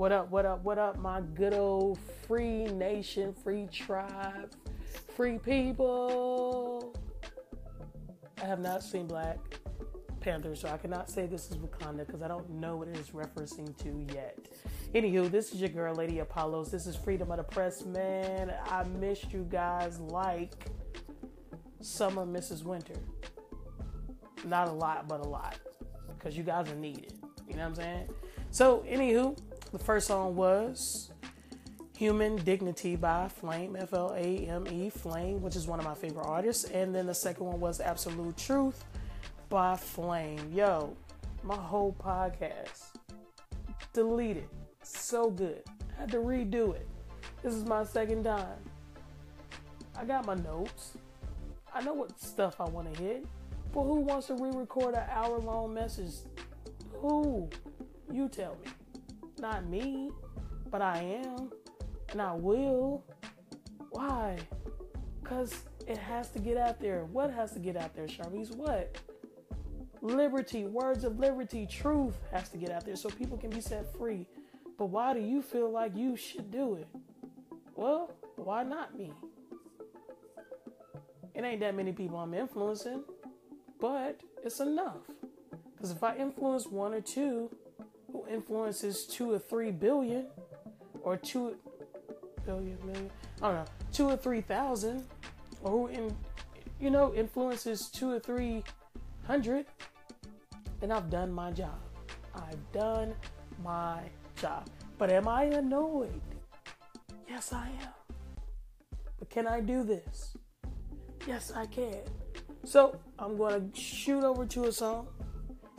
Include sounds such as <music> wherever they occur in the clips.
What up, what up, what up, my good old free nation, free tribe, free people? I have not seen Black Panther, so I cannot say this is Wakanda because I don't know what it is referencing to yet. Anywho, this is your girl, Lady Apollos. This is Freedom of the Press, man. I missed you guys like Summer Mrs. Winter. Not a lot, but a lot because you guys are needed. You know what I'm saying? So, anywho, the first song was Human Dignity by Flame, F L A M E, Flame, which is one of my favorite artists. And then the second one was Absolute Truth by Flame. Yo, my whole podcast deleted. So good. I had to redo it. This is my second time. I got my notes. I know what stuff I want to hit. But who wants to re record an hour long message? Who? You tell me. Not me, but I am, and I will. Why? Because it has to get out there. What has to get out there, Charlize? What? Liberty, words of liberty, truth has to get out there so people can be set free. But why do you feel like you should do it? Well, why not me? It ain't that many people I'm influencing, but it's enough. Because if I influence one or two, influences two or three billion, or two billion, million, I don't know, two or three thousand, or who in, you know, influences two or three hundred, then I've done my job. I've done my job. But am I annoyed? Yes, I am. But can I do this? Yes, I can. So I'm going to shoot over to a song.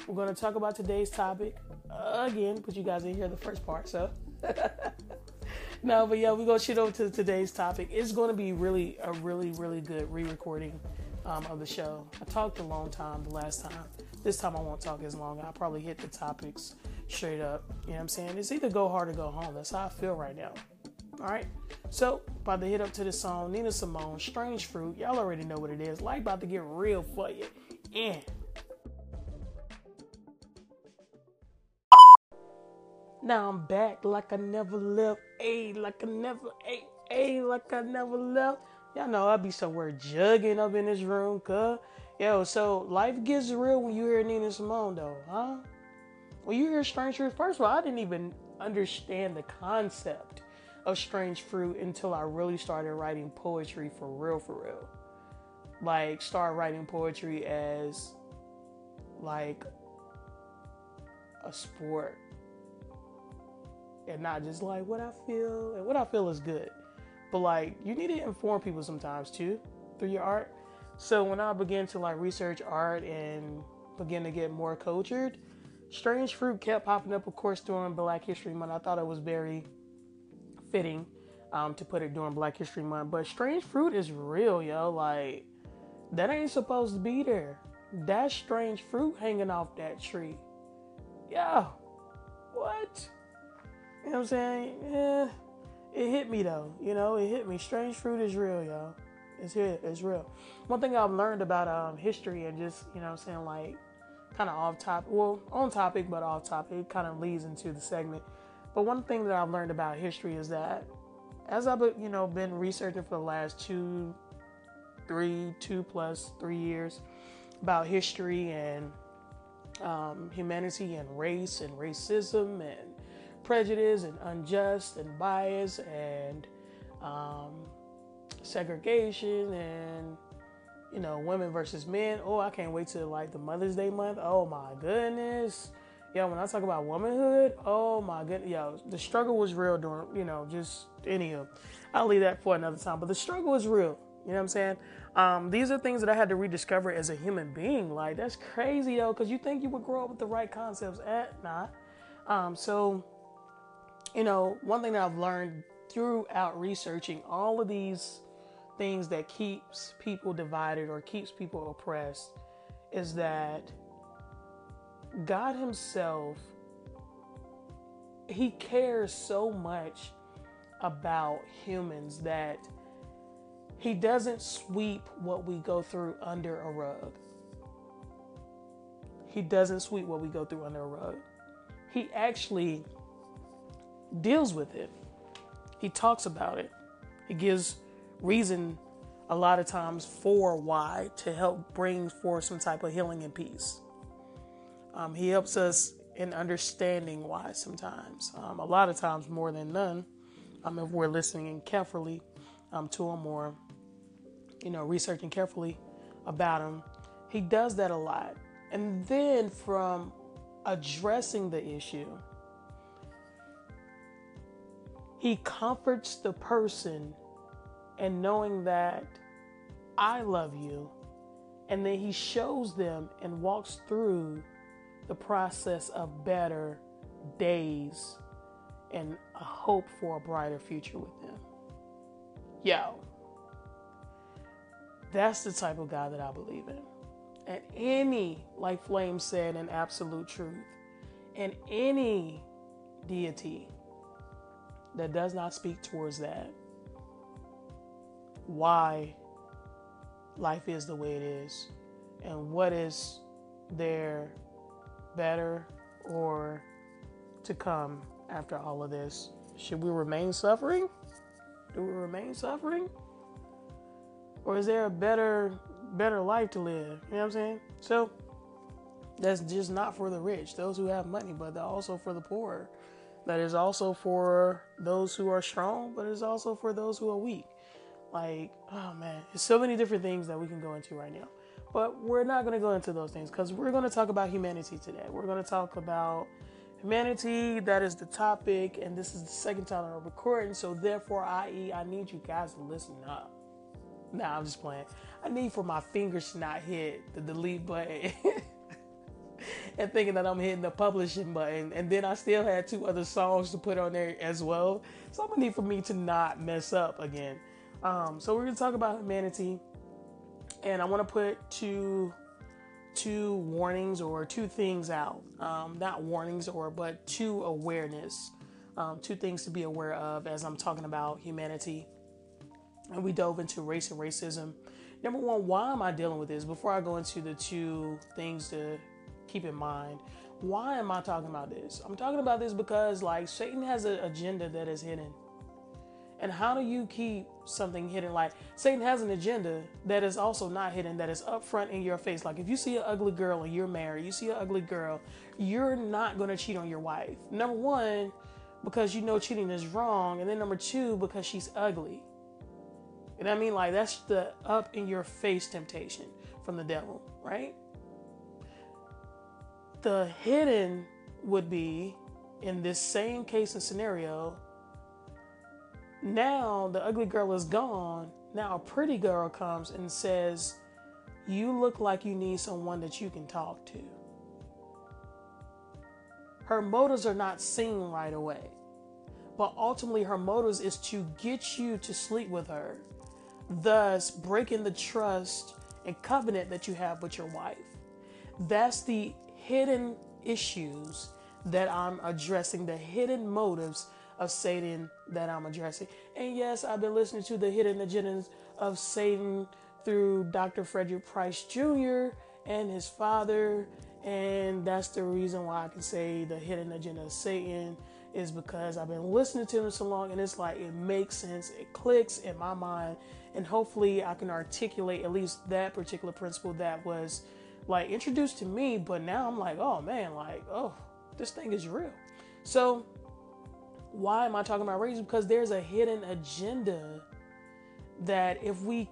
We're going to talk about today's topic again. Put you guys in here the first part. So <laughs> no, but yeah, we're going to shoot over to today's topic. It's to be really a really really good re-recording um, of the show. I talked a long time the last time. This time I won't talk as long. I'll probably hit the topics straight up. You know what I'm saying? It's either go hard or go home. That's how I feel right now. All right. So, about to hit up to the song Nina Simone, Strange Fruit. Y'all already know what it is. Like about to get real for you. And now I'm back like I never left. A like I never a a like I never left. Y'all know I be somewhere jugging up in this room, cuz. Yo, so life gets real when you hear Nina Simone though, huh? When you hear Strange Fruit, first of all, I didn't even understand the concept of strange fruit until I really started writing poetry for real, for real. Like, start writing poetry as like a sport and not just like what I feel. And what I feel is good. But like, you need to inform people sometimes too through your art. So when I began to like research art and begin to get more cultured, Strange Fruit kept popping up, of course, during Black History Month. I thought it was very fitting um, to put it during Black History Month. But strange fruit is real, yo. Like that ain't supposed to be there. That strange fruit hanging off that tree. Yeah. What? You know what I'm saying? Yeah. It hit me though. You know, it hit me. Strange fruit is real, yo. It's here. It's real. One thing I've learned about um, history and just, you know what I'm saying, like kind of off topic, well, on topic, but off topic, it kind of leads into the segment but one thing that I've learned about history is that as I've you know been researching for the last two, three, two plus three years about history and um, humanity and race and racism and prejudice and unjust and bias and um, segregation and you know women versus men. Oh, I can't wait till like the Mother's Day month. Oh my goodness yo, when I talk about womanhood, oh my goodness, yo, the struggle was real during, you know, just any of. I'll leave that for another time, but the struggle is real. You know what I'm saying? Um, these are things that I had to rediscover as a human being. Like that's crazy though, because you think you would grow up with the right concepts. Eh, nah. Um, so, you know, one thing that I've learned throughout researching all of these things that keeps people divided or keeps people oppressed is that God Himself, He cares so much about humans that He doesn't sweep what we go through under a rug. He doesn't sweep what we go through under a rug. He actually deals with it. He talks about it. He gives reason a lot of times for why to help bring forth some type of healing and peace. Um, he helps us in understanding why sometimes, um, a lot of times more than none, um, if we're listening carefully um, to him or, you know, researching carefully about him. He does that a lot. And then from addressing the issue, he comforts the person and knowing that I love you. And then he shows them and walks through the process of better days and a hope for a brighter future with them. Yo, that's the type of God that I believe in. And any, like Flame said, an absolute truth, and any deity that does not speak towards that, why life is the way it is, and what is there better or to come after all of this? Should we remain suffering? Do we remain suffering? Or is there a better better life to live? You know what I'm saying? So that's just not for the rich, those who have money, but also for the poor. That is also for those who are strong, but it's also for those who are weak. Like, oh man, there's so many different things that we can go into right now. But we're not going to go into those things because we're going to talk about humanity today. We're going to talk about humanity. That is the topic, and this is the second time I'm recording. So, therefore, i.e., I need you guys to listen up. Nah, I'm just playing. I need for my fingers to not hit the delete button <laughs> <laughs> and thinking that I'm hitting the publishing button. And then I still had two other songs to put on there as well. So I'm gonna need for me to not mess up again. Um, so we're gonna talk about humanity, and I want to put two two warnings or two things out. Um, not warnings or but two awareness, um, two things to be aware of as I'm talking about humanity. And we dove into race and racism. Number one, why am I dealing with this? Before I go into the two things to keep in mind, why am I talking about this? I'm talking about this because like Satan has an agenda that is hidden. And how do you keep something hidden? Like Satan has an agenda that is also not hidden, that is upfront in your face. Like if you see an ugly girl and you're married, you see an ugly girl, you're not gonna cheat on your wife. Number one, because you know cheating is wrong, and then number two, because she's ugly. And I mean? Like that's the up in your face temptation from the devil, right? The hidden would be in this same case and scenario now the ugly girl is gone. Now a pretty girl comes and says, You look like you need someone that you can talk to. Her motives are not seen right away, but ultimately her motives is to get you to sleep with her, thus breaking the trust and covenant that you have with your wife. That's the hidden issues that I'm addressing, the hidden motives of Satan that I'm addressing. And yes, I've been listening to the hidden agendas of Satan through Dr. Frederick Price Jr. and his father. And that's the reason why I can say the hidden agenda of Satan is because I've been listening to him so long and it's like it makes sense, it clicks in my mind, and hopefully I can articulate at least that particular principle that was like introduced to me, but now I'm like, oh man, like, oh, this thing is real. So why am I talking about race? Because there's a hidden agenda that if we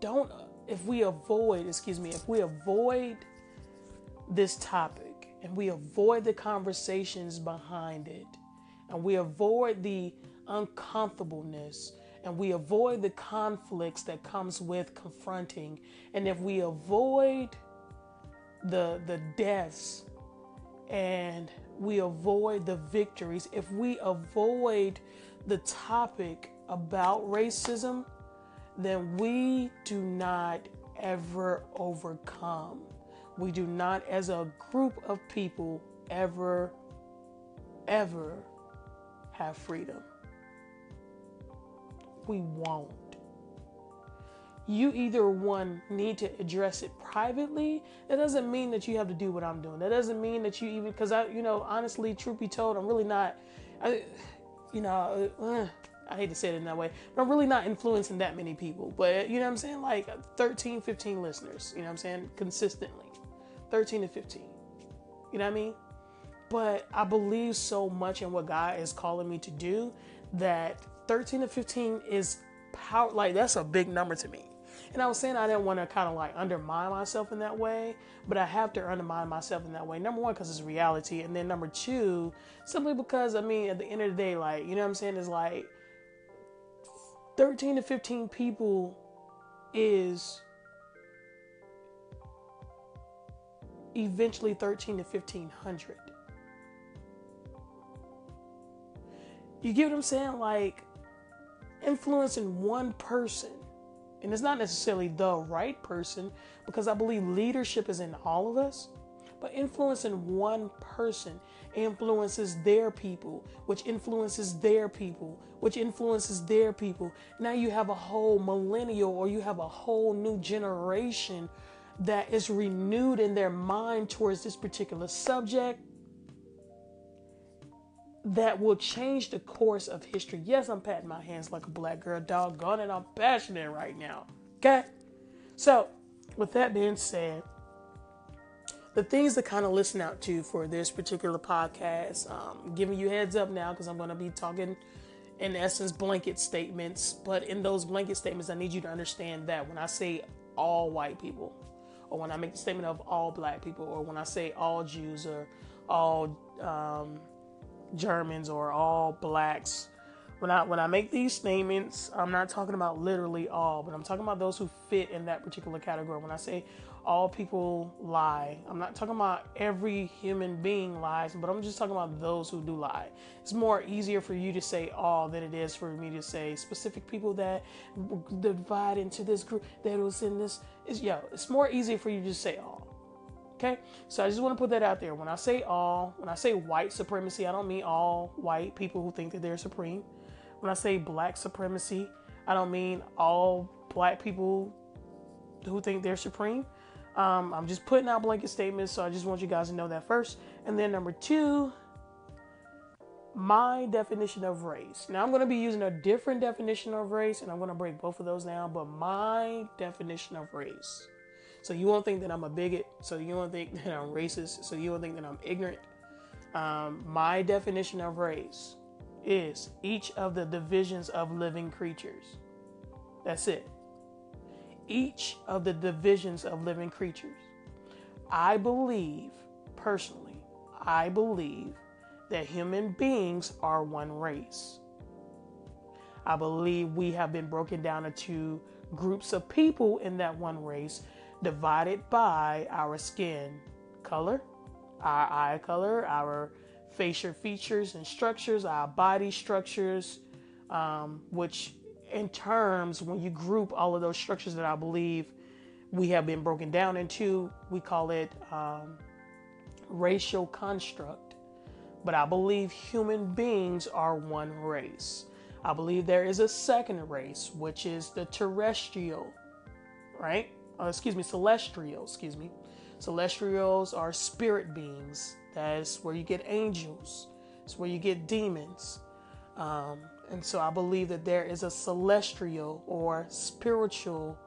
don't, if we avoid, excuse me, if we avoid this topic and we avoid the conversations behind it and we avoid the uncomfortableness and we avoid the conflicts that comes with confronting and if we avoid the the deaths and we avoid the victories, if we avoid the topic about racism, then we do not ever overcome. We do not, as a group of people, ever, ever have freedom. We won't you either one need to address it privately. That doesn't mean that you have to do what I'm doing. That doesn't mean that you even because I, you know, honestly, truth be told, I'm really not. I, you know, uh, I hate to say it in that way, but I'm really not influencing that many people. But you know what I'm saying? Like 13, 15 listeners, you know what I'm saying? Consistently. 13 to 15. You know what I mean? But I believe so much in what God is calling me to do that 13 to 15 is power. Like, that's a big number to me. And I was saying I didn't want to kind of like undermine myself in that way, but I have to undermine myself in that way. Number one, because it's reality. And then number two, simply because, I mean, at the end of the day, like, you know what I'm saying? Is like 13 to 15 people is eventually 13 to 1500. You get what I'm saying? Like, influencing one person and it's not necessarily the right person because I believe leadership is in all of us. But influencing one person influences their people, which influences their people, which influences their people. Now you have a whole millennial or you have a whole new generation that is renewed in their mind towards this particular subject that will change the course of history. Yes, I'm patting my hands like a black girl, doggone it, I'm passionate right now. Okay? So, with that being said, the things to kind of listen out to for this particular podcast, um, giving you heads up now because I'm going to be talking in essence blanket statements. But in those blanket statements, I need you to understand that when I say all white people, or when I make the statement of all black people, or when I say all Jews or all um, Germans or all blacks. When I when I make these statements, I'm not talking about literally all, but I'm talking about those who fit in that particular category. When I say all people lie, I'm not talking about every human being lies, but I'm just talking about those who do lie. It's more easier for you to say all than it is for me to say specific people that divide into this group that was in this. Is yo, it's more easy for you to say all. Okay, so I just want to put that out there. When I say all, when I say white supremacy, I don't mean all white people who think that they're supreme. When I say black supremacy, I don't mean all black people who think they're supreme. Um, I'm just putting out blanket statements, so I just want you guys to know that first. And then number two, my definition of race. Now I'm going to be using a different definition of race, and I'm going to break both of those down. But my definition of race so you won't think that I'm a bigot. So you won't think that I'm racist. So you won't think that I'm ignorant. Um, my definition of race is each of the divisions of living creatures. That's it. Each of the divisions of living creatures. I believe, personally, I believe that human beings are one race. I believe we have been broken down into groups of people in that one race divided by our skin color, our eye color, our facial features and structures, our body structures, um, which in terms, when you group all of those structures that I believe we have been broken down into, we call it um, racial construct. But I believe human beings are one race. I believe there is a second race, which is the terrestrial, right? Uh, excuse me, celestial, excuse me. Celestials are spirit beings. That's where you get angels. It's where you get demons. Um, and so I believe that there is a celestial or spiritual,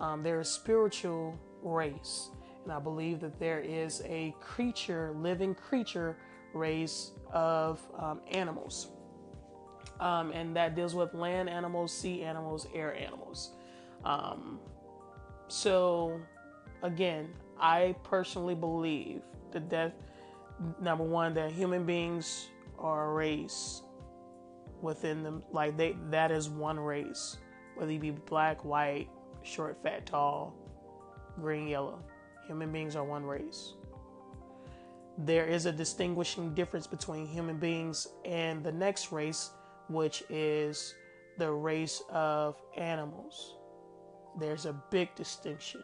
um, there is spiritual race. And I believe that there is a creature, living creature race of um, animals. Um, and that deals with land animals, sea animals, air animals. Um, so, again, I personally believe that death, number one, that human beings are a race within them. Like they, that is one race, whether you be black, white, short, fat, tall, green, yellow. Human beings are one race. There is a distinguishing difference between human beings and the next race, which is the race of animals there's a big distinction.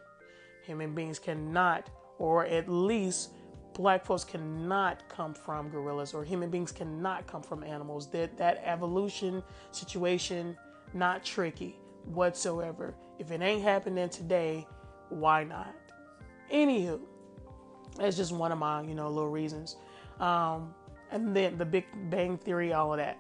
Human beings cannot, or at least black folks cannot come from gorillas, or human beings cannot come from animals. That that evolution situation not tricky whatsoever. If it ain't happening today, why not? Anywho, that's just one of my you know little reasons. Um, and then the Big Bang Theory, all of that.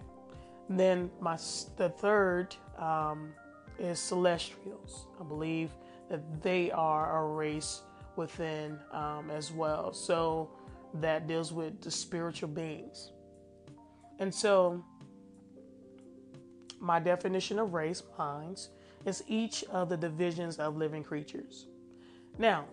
Then my the third um, is celestials. I believe that they are a race within um, as well. So that deals with the spiritual beings. And so my definition of race, minds, is each of the divisions of living creatures. Now,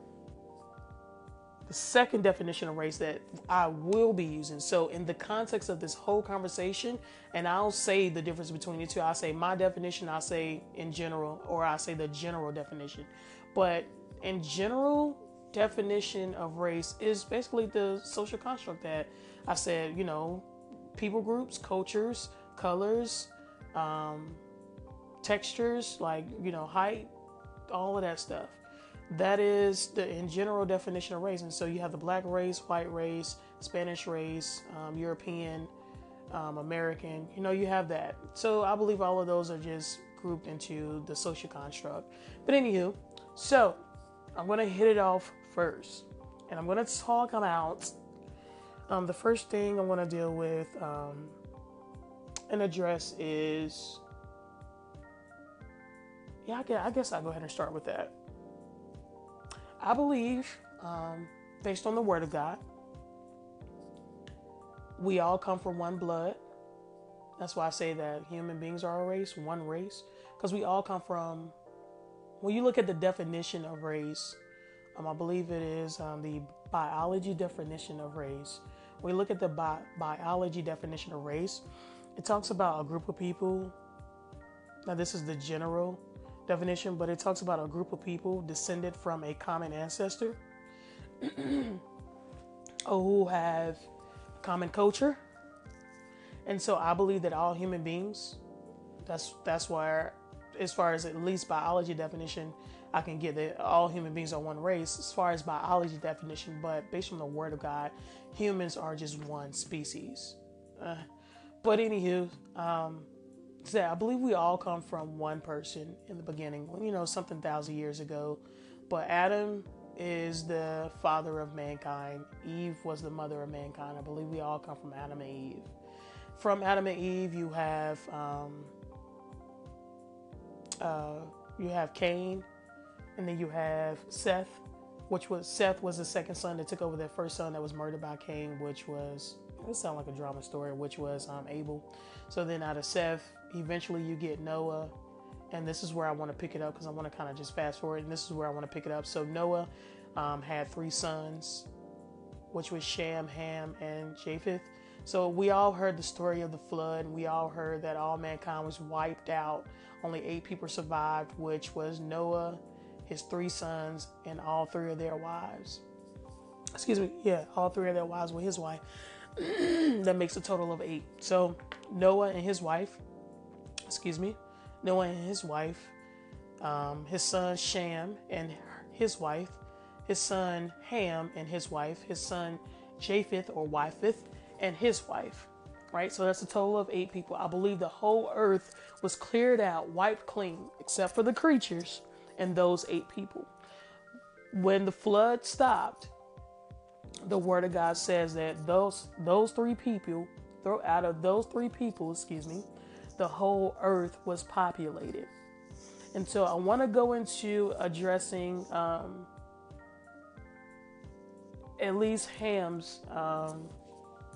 the second definition of race that I will be using. So, in the context of this whole conversation, and I'll say the difference between the two. I'll say my definition, I'll say in general, or I'll say the general definition. But in general, definition of race is basically the social construct that I said, you know, people groups, cultures, colors, um, textures, like, you know, height, all of that stuff. That is the in general definition of race. And so you have the black race, white race, Spanish race, um, European, um, American. You know, you have that. So I believe all of those are just grouped into the social construct. But anywho, so I'm to hit it off first. And I'm to talk about um, the first thing I want to deal with um, and address is. Yeah, I guess I'll go ahead and start with that. I believe, um, based on the Word of God, we all come from one blood. That's why I say that human beings are a race, one race, because we all come from. When you look at the definition of race, um, I believe it is um, the biology definition of race. We look at the bi- biology definition of race, it talks about a group of people. Now, this is the general definition, but it talks about a group of people descended from a common ancestor <clears throat> who have common culture. And so I believe that all human beings, that's that's where as far as at least biology definition, I can get that all human beings are one race as far as biology definition, but based on the word of God, humans are just one species. Uh, but anywho, um, say I believe we all come from one person in the beginning, you know, something thousand years ago. But Adam is the father of mankind. Eve was the mother of mankind. I believe we all come from Adam and Eve. From Adam and Eve, you have um, uh, you have Cain, and then you have Seth, which was Seth was the second son that took over their first son that was murdered by Cain, which was it sounds like a drama story, which was um, Abel. So then out of Seth, eventually you get Noah, and this is where I want to pick it up because I want to kind of just fast forward, and this is where I want to pick it up. So Noah um, had three sons, which was Shem, Ham, and Japheth. So we all heard the story of the flood. We all heard that all mankind was wiped out. Only eight people survived, which was Noah, his three sons, and all three of their wives. Excuse me, yeah, all three of their wives were his wife. <clears throat> that makes a total of eight. So Noah and his wife, excuse me, Noah and his wife, um, his son Shem and his wife, his son Ham and his wife, his son Japheth or Wifeth and his wife. Right, so that's a total of eight people. I believe the whole earth was cleared out, wiped clean, except for the creatures and those eight people. When the flood stopped, the word of God says that those those three people, throw out of those three people, excuse me, the whole earth was populated. And so I want to go into addressing um, at least Ham's um,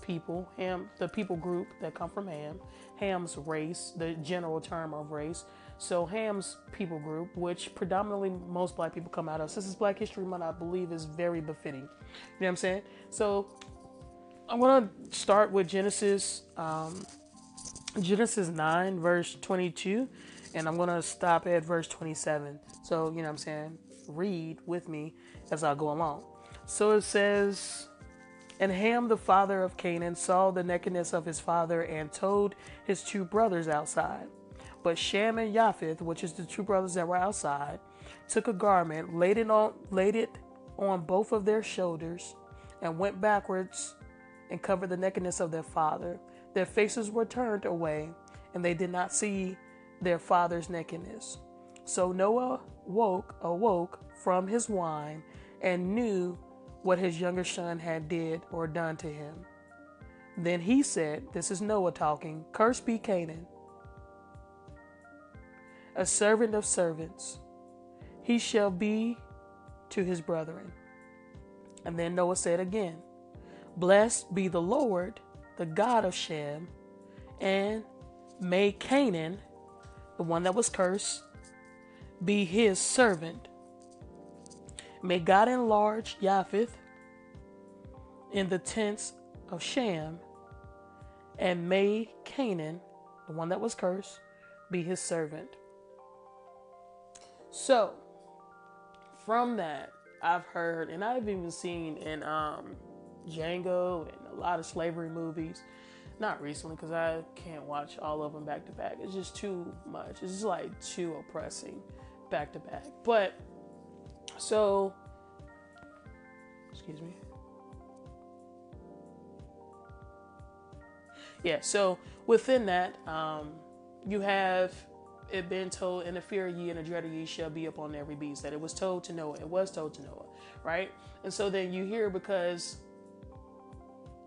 people, Ham, the people group that come from Ham, Ham's race, the general term of race. So Ham's people group, which predominantly most black people come out of, since it's Black History Month, I believe is very befitting. You know what I'm saying? So I'm gonna start with Genesis, um, Genesis 9, verse 22, and I'm gonna stop at verse 27. So you know what I'm saying? Read with me as I go along. So it says. And Ham, the father of Canaan, saw the nakedness of his father and told his two brothers outside. But Shem and Japheth, which is the two brothers that were outside, took a garment, laid it on, laid it on both of their shoulders, and went backwards and covered the nakedness of their father. Their faces were turned away, and they did not see their father's nakedness. So Noah woke, awoke from his wine, and knew what his younger son had did or done to him. Then he said, This is Noah talking, Cursed be Canaan, a servant of servants. He shall be to his brethren. And then Noah said again, Blessed be the Lord, the God of Shem, and may Canaan, the one that was cursed, be his servant. May God enlarge Japheth in the tents of Shem, and may Canaan, the one that was cursed, be his servant. So, from that, I've heard, and I've even seen in um, Django and a lot of slavery movies. Not recently, because I can't watch all of them back to back. It's just too much. It's just like too oppressing back to back. But so, excuse me. Yeah, so within that, um, you have it been told, and the fear of ye and the dread of ye shall be upon every beast. That it was told to Noah. It was told to Noah, right? And so then you hear because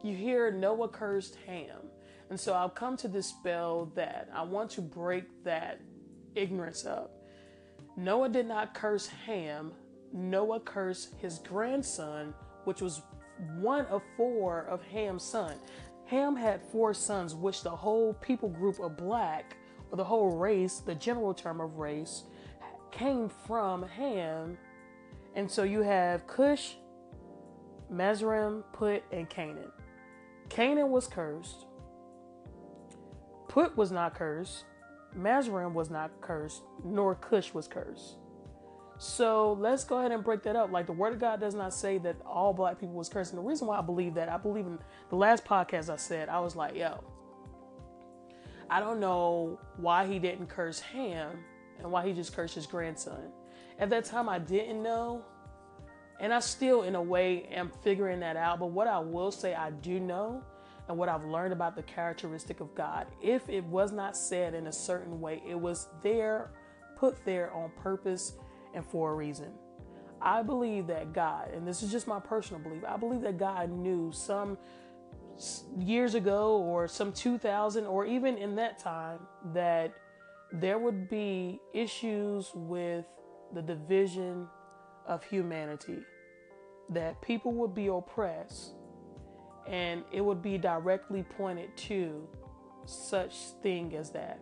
you hear Noah cursed Ham. And so I've come to dispel that. I want to break that ignorance up. Noah did not curse Ham. Noah cursed his grandson, which was one of four of Ham's son. Ham had four sons, which the whole people group of black, or the whole race, the general term of race, came from Ham. And so you have Cush, Mizraim, Put, and Canaan. Canaan was cursed. Put was not cursed. Mizraim was not cursed, nor Cush was cursed. So let's go ahead and break that up. Like the word of God does not say that all black people was cursed. And the reason why I believe that, I believe in the last podcast I said, I was like, yo, I don't know why he didn't curse Ham and why he just cursed his grandson. At that time, I didn't know. And I still, in a way, am figuring that out. But what I will say, I do know, and what I've learned about the characteristic of God, if it was not said in a certain way, it was there, put there on purpose and for a reason. I believe that God, and this is just my personal belief, I believe that God knew some years ago or some 2000 or even in that time that there would be issues with the division of humanity, that people would be oppressed, and it would be directly pointed to such thing as that.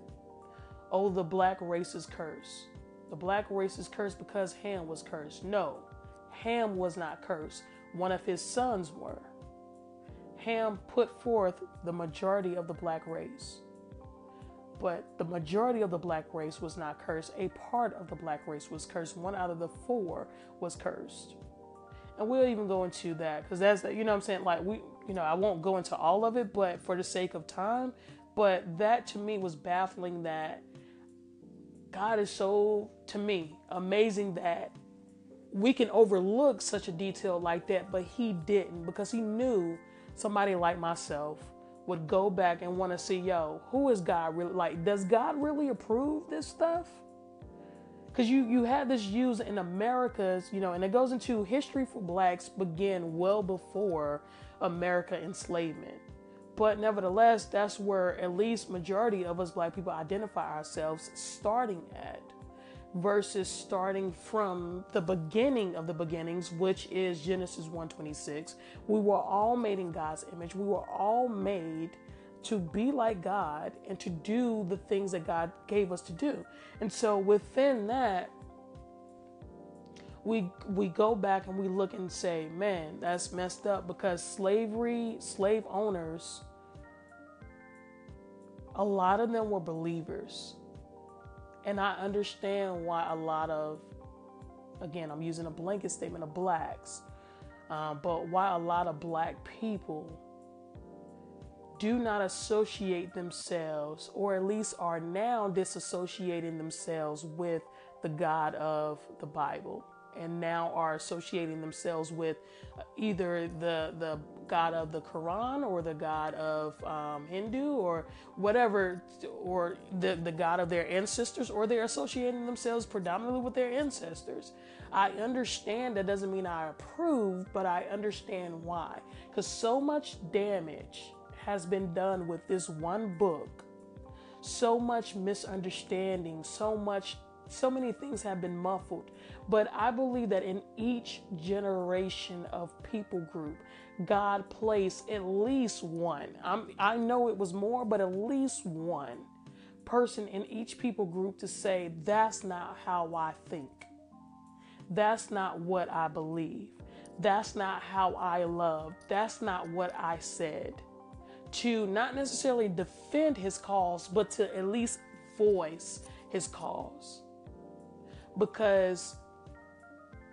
Oh, the black race curse. The black race is cursed because Ham was cursed. No, Ham was not cursed. One of his sons were. Ham put forth the majority of the black race. But the majority of the black race was not cursed. A part of the black race was cursed. One out of the four was cursed. And we'll even go into that because that's, you know what I'm saying? Like, we, you know, I won't go into all of it, but for the sake of time, but that to me was baffling that God is so, to me, amazing that we can overlook such a detail like that, but He didn't because He knew somebody like myself would go back and want to see, yo, who is God really like? Does God really approve this stuff? Because you you had this used in America's, you know, and it goes into history for blacks began well before America enslavement. But nevertheless, that's where at least majority of us black people identify ourselves starting at versus starting from the beginning of the beginnings which is Genesis 1:26 we were all made in God's image. We were all made to be like God and to do the things that God gave us to do. And so within that we we go back and we look and say man that's messed up because slavery slave owners a lot of them were believers and I understand why a lot of, again, I'm using a blanket statement of blacks, um, but why a lot of black people do not associate themselves, or at least are now disassociating themselves with the God of the Bible and now are associating themselves with either the the God of the Quran or the God of um, Hindu or whatever, or the the God of their ancestors, or they're associating themselves predominantly with their ancestors. I understand that doesn't mean I approve, but I understand why, because so much damage has been done with this one book. So much misunderstanding, so much so many things have been muffled. But I believe that in each generation of people group, God placed at least one. I'm, I know it was more, but at least one person in each people group to say, that's not how I think. That's not what I believe. That's not how I love. That's not what I said. To not necessarily defend his cause, but to at least voice his cause. Because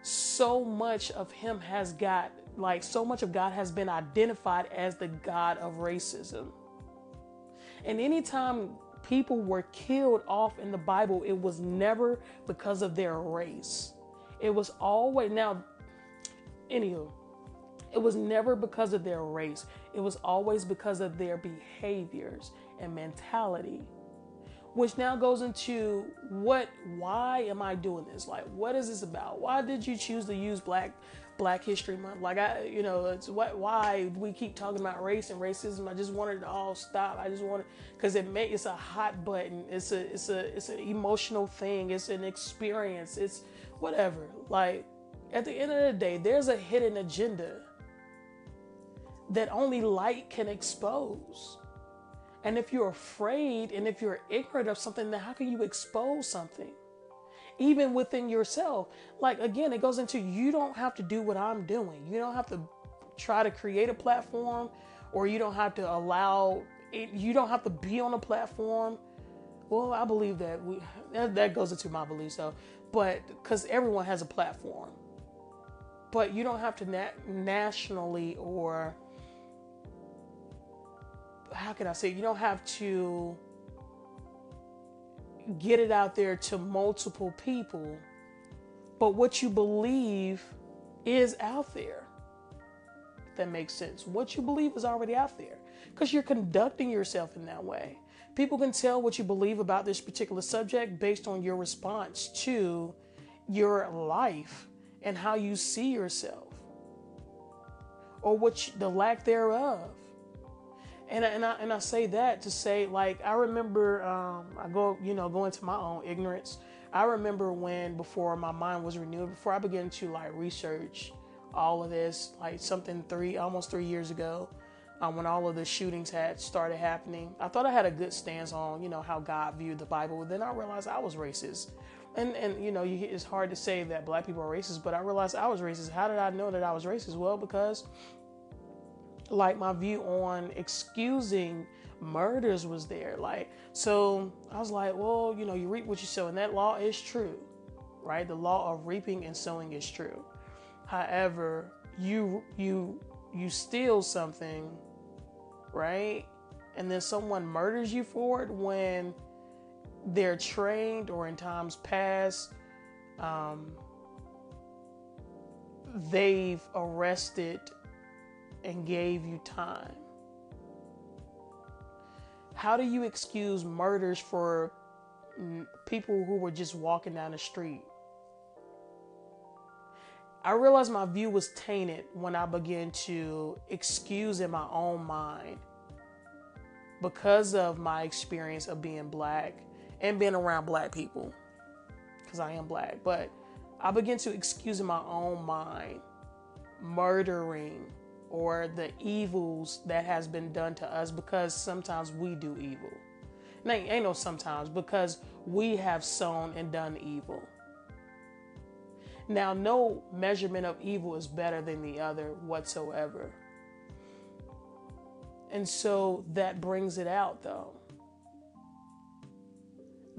so much of him has got, like, so much of God has been identified as the God of racism. And anytime people were killed off in the Bible, it was never because of their race. It was always, now, anywho, it was never because of their race. It was always because of their behaviors and mentality. Which now goes into what, why am I doing this? Like, what is this about? Why did you choose to use Black Black History Month? Like, I, you know, it's what, why we keep talking about race and racism. I just wanted to all stop. I just wanted, because it make it's a hot button. It's a, it's a, it's an emotional thing. It's an experience. It's whatever. Like, at the end of the day, there's a hidden agenda that only light can expose. And if you're afraid and if you're ignorant of something, then how can you expose something? Even within yourself. Like, again, it goes into you don't have to do what I'm doing. You don't have to try to create a platform or you don't have to allow it, you don't have to be on a platform. Well, I believe that we that, goes into my beliefs though, but because everyone has a platform but you don't have to na- nationally or how can I say you don't have to get it out there to multiple people but what you believe is out there. That makes sense. What you believe is already out there. Because you're conducting yourself in that way. People can tell what you believe about this particular subject based on your response to your life and how you see yourself or what you, the lack thereof. And I, and I and I say that to say like I remember um, I go you know go into my own ignorance. I remember when before my mind was renewed before I began to like research all of this like something three almost three years ago um, when all of the shootings had started happening. I thought I had a good stance on you know how God viewed the Bible, but then I realized I was racist and and you know you, it's hard to say that black people are racist but i realized i was racist how did i know that i was racist well because like my view on excusing murders was there like so i was like well you know you reap what you sow and that law is true right? The law of reaping and sowing is true. However you you you steal something right? And then someone murders you for it when they're trained or in times past um, they've arrested and gave you time how do you excuse murders for people who were just walking down the street i realized my view was tainted when i began to excuse in my own mind because of my experience of being black and being around black people because I am black. But I begin to excuse in my own mind murdering or the evils that has been done to us because sometimes we do evil. Now, ain't no sometimes because we have sown and done evil. Now, no measurement of evil is better than the other whatsoever. And so that brings it out though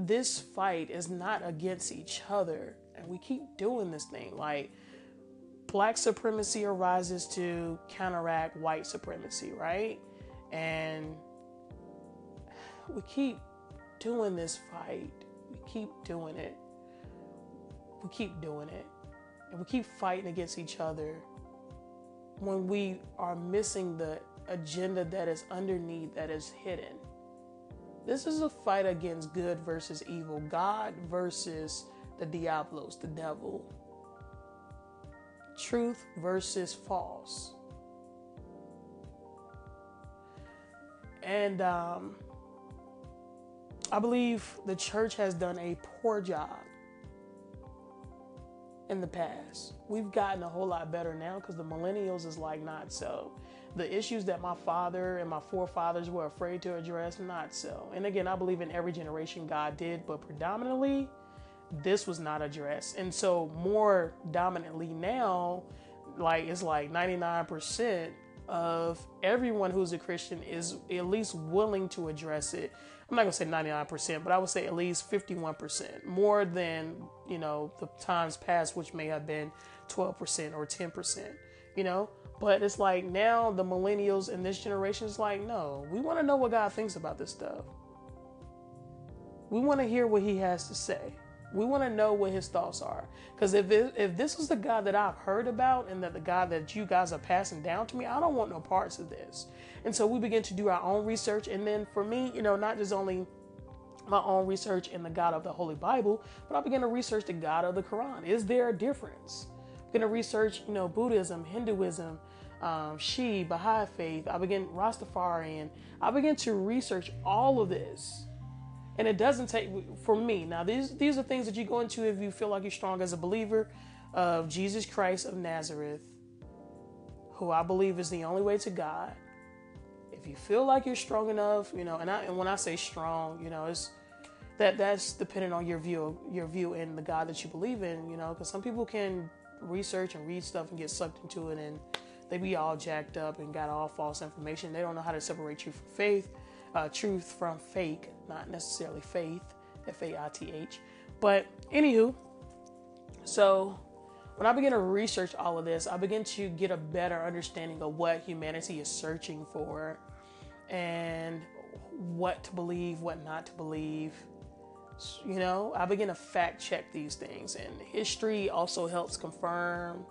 this fight is not against each other. And we keep doing this thing. Like, black supremacy arises to counteract white supremacy, right? And we keep doing this fight. We keep doing it. We keep doing it. And we keep fighting against each other when we are missing the agenda that is underneath, that is hidden. This is a fight against good versus evil, God versus the Diablos, the devil. Truth versus false. And um, I believe the church has done a poor job in the past. We've gotten a whole lot better now because the millennials is like not so. The issues that my father and my forefathers were afraid to address, not so. And again, I believe in every generation God did, but predominantly this was not addressed. And so more dominantly now, like it's like 99% of everyone who's a Christian is at least willing to address it. I'm not gonna say 99%, but I would say at least 51%, more than you know the times past, which may have been 12% or 10%. You know, but it's like now the millennials in this generation is like, no, we want to know what God thinks about this stuff. We want to hear what He has to say. We want to know what his thoughts are. Because if if this is the God that I've heard about and that the God that you guys are passing down to me, I don't want no parts of this. And so we begin to do our own research. And then for me, you know, not just only my own research in the God of the Holy Bible, but I begin to research the God of the Quran. Is there a difference? I'm going to research, you know, Buddhism, Hinduism, um, Shi, Baha'i faith. I begin Rastafarian. I begin to research all of this and it doesn't take for me. Now these these are things that you go into if you feel like you're strong as a believer of Jesus Christ of Nazareth, who I believe is the only way to God. If you feel like you're strong enough, you know, and I and when I say strong, you know, it's that that's dependent on your view your view in the God that you believe in, you know, because some people can research and read stuff and get sucked into it and they be all jacked up and got all false information. They don't know how to separate truth from faith uh, truth from fake, not necessarily faith, F A I T H. But anywho, so when I begin to research all of this, I begin to get a better understanding of what humanity is searching for and what to believe, what not to believe. You know, I begin to fact check these things, and history also helps confirm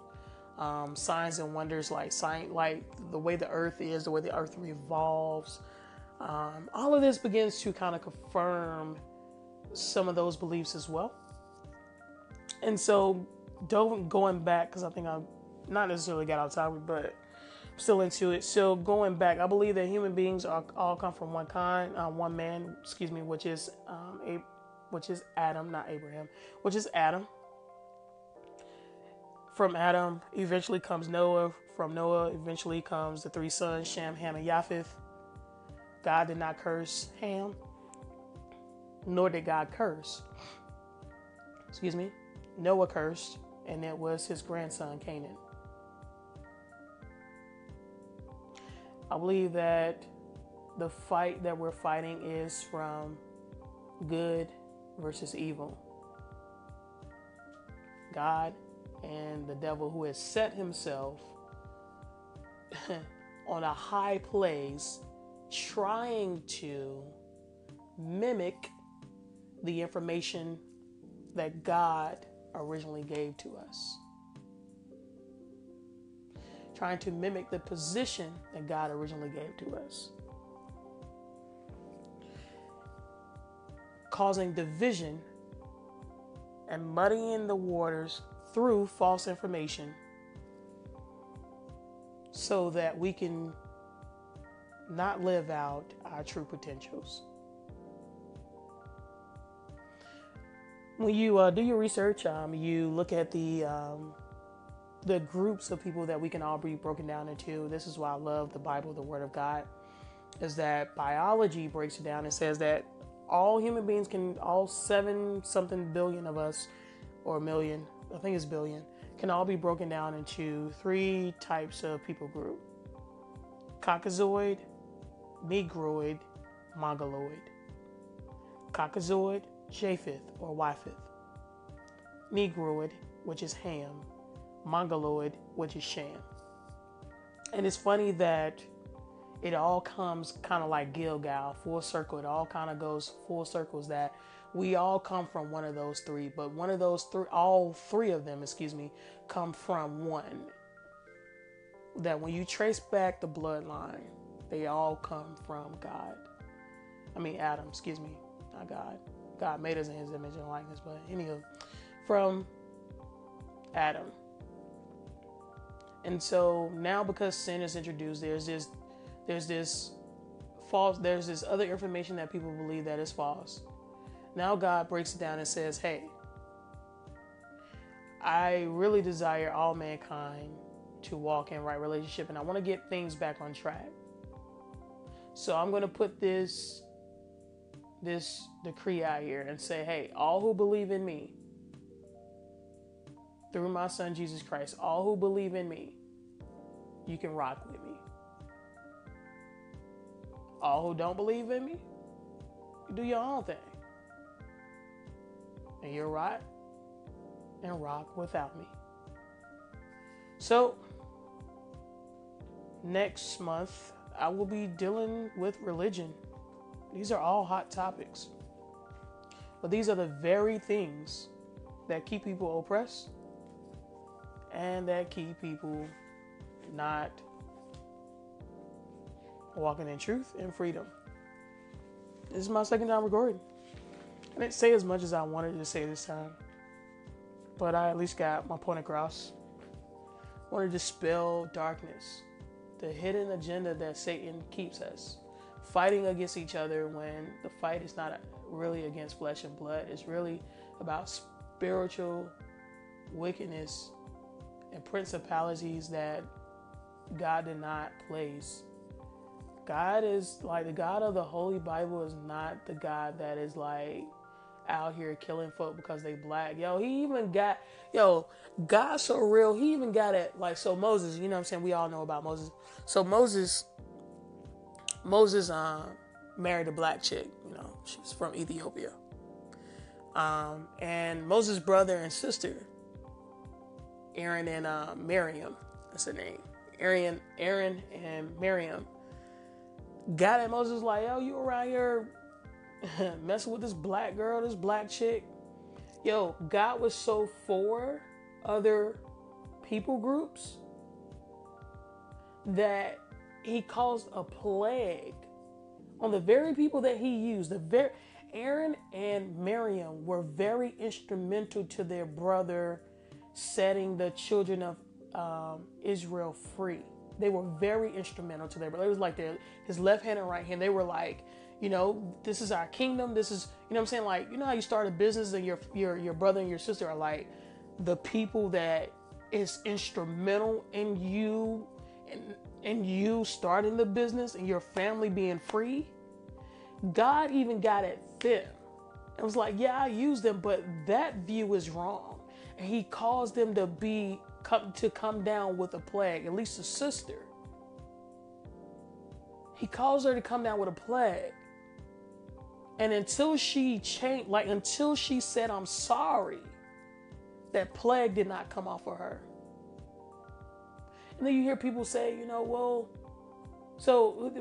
um, signs and wonders, like sign, like the way the Earth is, the way the Earth revolves, um, all of this begins to kind of confirm some of those beliefs as well. And so, going back because I think I'm not necessarily got out time, but still into it. So going back, I believe that human beings are all come from one kind, uh, one man, excuse me, which is um, which is Adam, not Abraham, which is Adam. From Adam, eventually comes Noah. From Noah, eventually comes the three sons, Shem, Ham, and Japheth. God did not curse Ham, nor did God curse. Excuse me. Noah cursed, and it was his grandson Canaan. I believe that the fight that we're fighting is from good versus evil. God and the devil who has set himself <laughs> on a high place trying to mimic the information that God originally gave to us. Trying to mimic the position that God originally gave to us. Causing division and muddying the waters through false information so that we can not live out our true potentials. When you uh, do your research, um, you look at the um, the groups of people that we can all be broken down into. This is why I love the Bible, the Word of God, is that biology breaks it down and says that all human beings can, all seven something billion of us, or a million, I think it's billion, can all be broken down into three types of people group Caucasoid, Negroid, Mongoloid. Caucasoid, Japheth or Japheth. Negroid, which is Ham. Mongoloid, which is Shem. And it's funny that it all comes kind of like Gilgal, full circle. It all kind of goes full circles that we all come from one of those three, but one of those three, all three of them, excuse me, come from one. That when you trace back the bloodline, they all come from God. I mean, Adam, excuse me, not God. God made us in his image and likeness, but anywho, from Adam. And so now because sin is introduced, there's this there's this false. There's this other information that people believe that is false. Now God breaks it down and says, "Hey, I really desire all mankind to walk in right relationship, and I want to get things back on track. So I'm going to put this this decree out here and say, hey, all who believe in me through my son Jesus Christ, all who believe in me, you can rock with me. All who don't believe in me, you do your own thing. And you're right and rock without me. So, next month, I will be dealing with religion. These are all hot topics. But these are the very things that keep people oppressed and that keep people not walking in truth and freedom. This is my second time recording. I didn't say as much as I wanted to say this time, but I at least got my point across. I want to dispel darkness the hidden agenda that Satan keeps us fighting against each other when the fight is not really against flesh and blood. It's really about spiritual wickedness and principalities that God did not place. God is like the God of the Holy Bible is not the God that is like out here killing folk because they black. Yo, he even got yo, God so real, he even got it like so Moses, you know what I'm saying? We all know about Moses. So Moses Moses um married a black chick, you know, she's from Ethiopia. Um, and Moses' brother and sister, Aaron and uh, Miriam, that's the name. Aaron, Aaron and Miriam got at Moses like, yo, you around here <laughs> messing with this black girl, this black chick. Yo, God was so for other people groups that he caused a plague on the very people that he used. The very Aaron and Miriam were very instrumental to their brother setting the children of um, Israel free. They were very instrumental to their brother. It was like their, his left hand and right hand. They were like you know, this is our kingdom. This is, you know I'm saying? Like, you know how you start a business and your your your brother and your sister are like the people that is instrumental in you and in you starting the business and your family being free. God even got at them. It was like, yeah, I use them, but that view is wrong. And he caused them to be come to come down with a plague, at least a sister. He caused her to come down with a plague. And until she changed, like until she said, I'm sorry, that plague did not come off of her. And then you hear people say, you know, well, so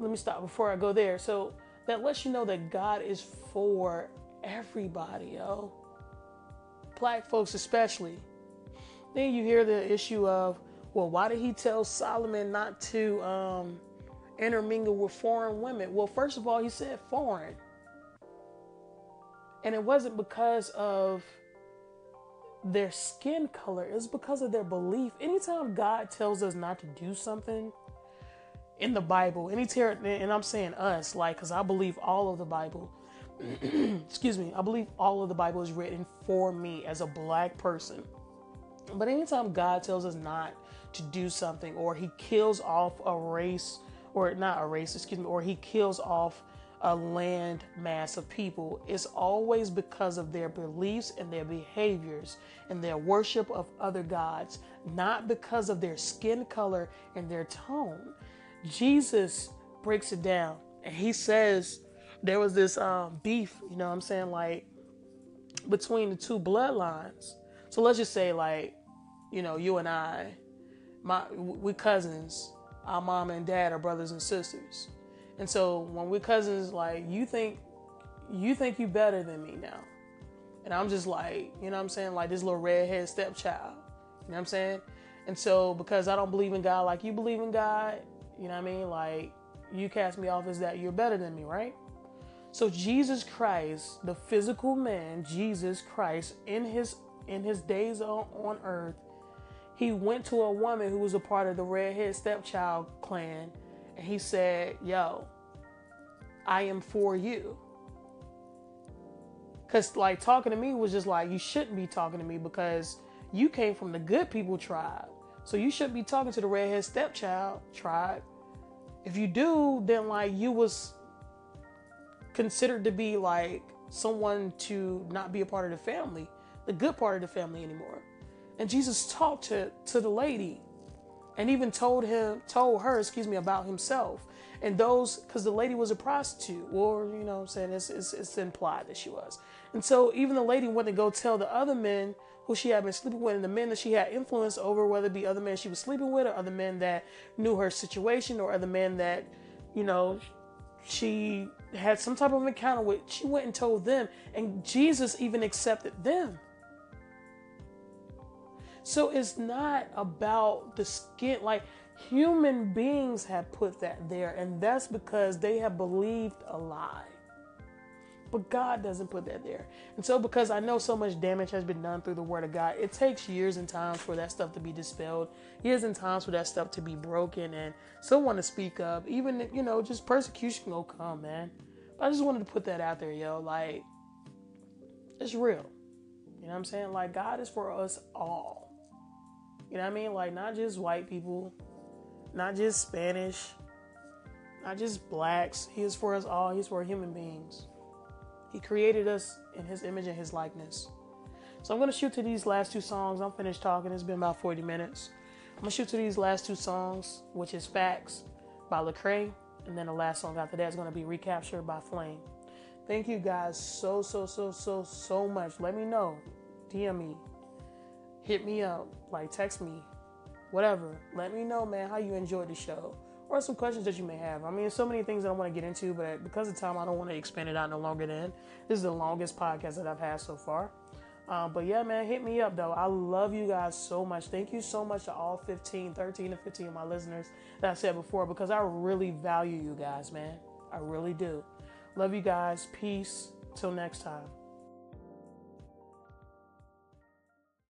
let me stop before I go there. So that lets you know that God is for everybody, yo. Black folks, especially. Then you hear the issue of, well, why did he tell Solomon not to um, intermingle with foreign women? Well, first of all, he said foreign. And it wasn't because of their skin color, it was because of their belief. Anytime God tells us not to do something in the Bible, anytime, and I'm saying us, like, because I believe all of the Bible, <clears throat> excuse me, I believe all of the Bible is written for me as a black person. But anytime God tells us not to do something, or He kills off a race, or not a race, excuse me, or He kills off a land mass of people is always because of their beliefs and their behaviors and their worship of other gods, not because of their skin color and their tone. Jesus breaks it down and he says there was this um, beef, you know what I'm saying, like between the two bloodlines. So let's just say, like, you know, you and I, my we cousins, our mom and dad are brothers and sisters and so when we're cousins, like you think you think you better than me now. And I'm just like, you know what I'm saying? Like this little redhead stepchild. You know what I'm saying? And so because I don't believe in God like you believe in God, you know what I mean? Like you cast me off as that you're better than me, right? So Jesus Christ, the physical man, Jesus Christ, in his in his days on, on earth, he went to a woman who was a part of the redhead stepchild clan and he said, Yo, I am for you. Cause like talking to me was just like you shouldn't be talking to me because you came from the good people tribe. So you shouldn't be talking to the redhead stepchild tribe. If you do, then like you was considered to be like someone to not be a part of the family, the good part of the family anymore. And Jesus talked to, to the lady and even told him told her, excuse me, about himself. And those because the lady was a prostitute, or you know I'm saying it's, it's it's implied that she was. And so even the lady went to go tell the other men who she had been sleeping with and the men that she had influence over, whether it be other men she was sleeping with or other men that knew her situation or other men that, you know, she had some type of encounter with, she went and told them, and Jesus even accepted them. So it's not about the skin, like human beings have put that there, and that's because they have believed a lie. But God doesn't put that there. And so, because I know so much damage has been done through the Word of God, it takes years and times for that stuff to be dispelled, years and times for that stuff to be broken, and someone to speak up. Even, you know, just persecution will come, man. But I just wanted to put that out there, yo. Like, it's real. You know what I'm saying? Like, God is for us all. You know what I mean? Like, not just white people, not just Spanish, not just blacks. He is for us all. He's for human beings. He created us in His image and His likeness. So I'm going to shoot to these last two songs. I'm finished talking. It's been about 40 minutes. I'm going to shoot to these last two songs, which is Facts by Lecrae. And then the last song after that is going to be Recaptured by Flame. Thank you guys so, so, so, so, so much. Let me know. DM me. Hit me up. Like, text me. Whatever. Let me know, man, how you enjoyed the show or some questions that you may have. I mean, there's so many things that I want to get into, but because of time, I don't want to expand it out no longer than this is the longest podcast that I've had so far. Um, but yeah, man, hit me up though. I love you guys so much. Thank you so much to all 15, 13 to 15 of my listeners that I said before because I really value you guys, man. I really do. Love you guys. Peace. Till next time.